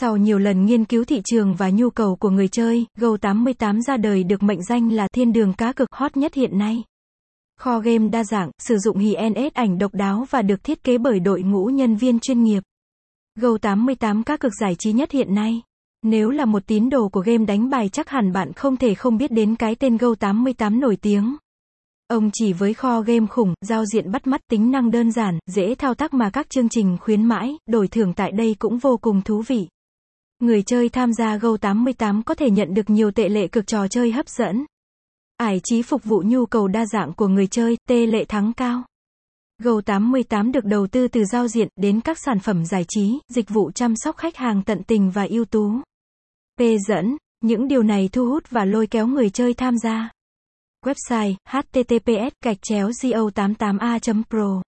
Sau nhiều lần nghiên cứu thị trường và nhu cầu của người chơi, Go88 ra đời được mệnh danh là thiên đường cá cực hot nhất hiện nay. Kho game đa dạng, sử dụng HNS ảnh độc đáo và được thiết kế bởi đội ngũ nhân viên chuyên nghiệp. Go88 cá cực giải trí nhất hiện nay. Nếu là một tín đồ của game đánh bài chắc hẳn bạn không thể không biết đến cái tên Go88 nổi tiếng. Ông chỉ với kho game khủng, giao diện bắt mắt, tính năng đơn giản, dễ thao tác mà các chương trình khuyến mãi, đổi thưởng tại đây cũng vô cùng thú vị. Người chơi tham gia Go88 có thể nhận được nhiều tệ lệ cực trò chơi hấp dẫn. Ải trí phục vụ nhu cầu đa dạng của người chơi, tê lệ thắng cao. Go88 được đầu tư từ giao diện đến các sản phẩm giải trí, dịch vụ chăm sóc khách hàng tận tình và ưu tú. P dẫn, những điều này thu hút và lôi kéo người chơi tham gia. Website https gạch chéo go88a pro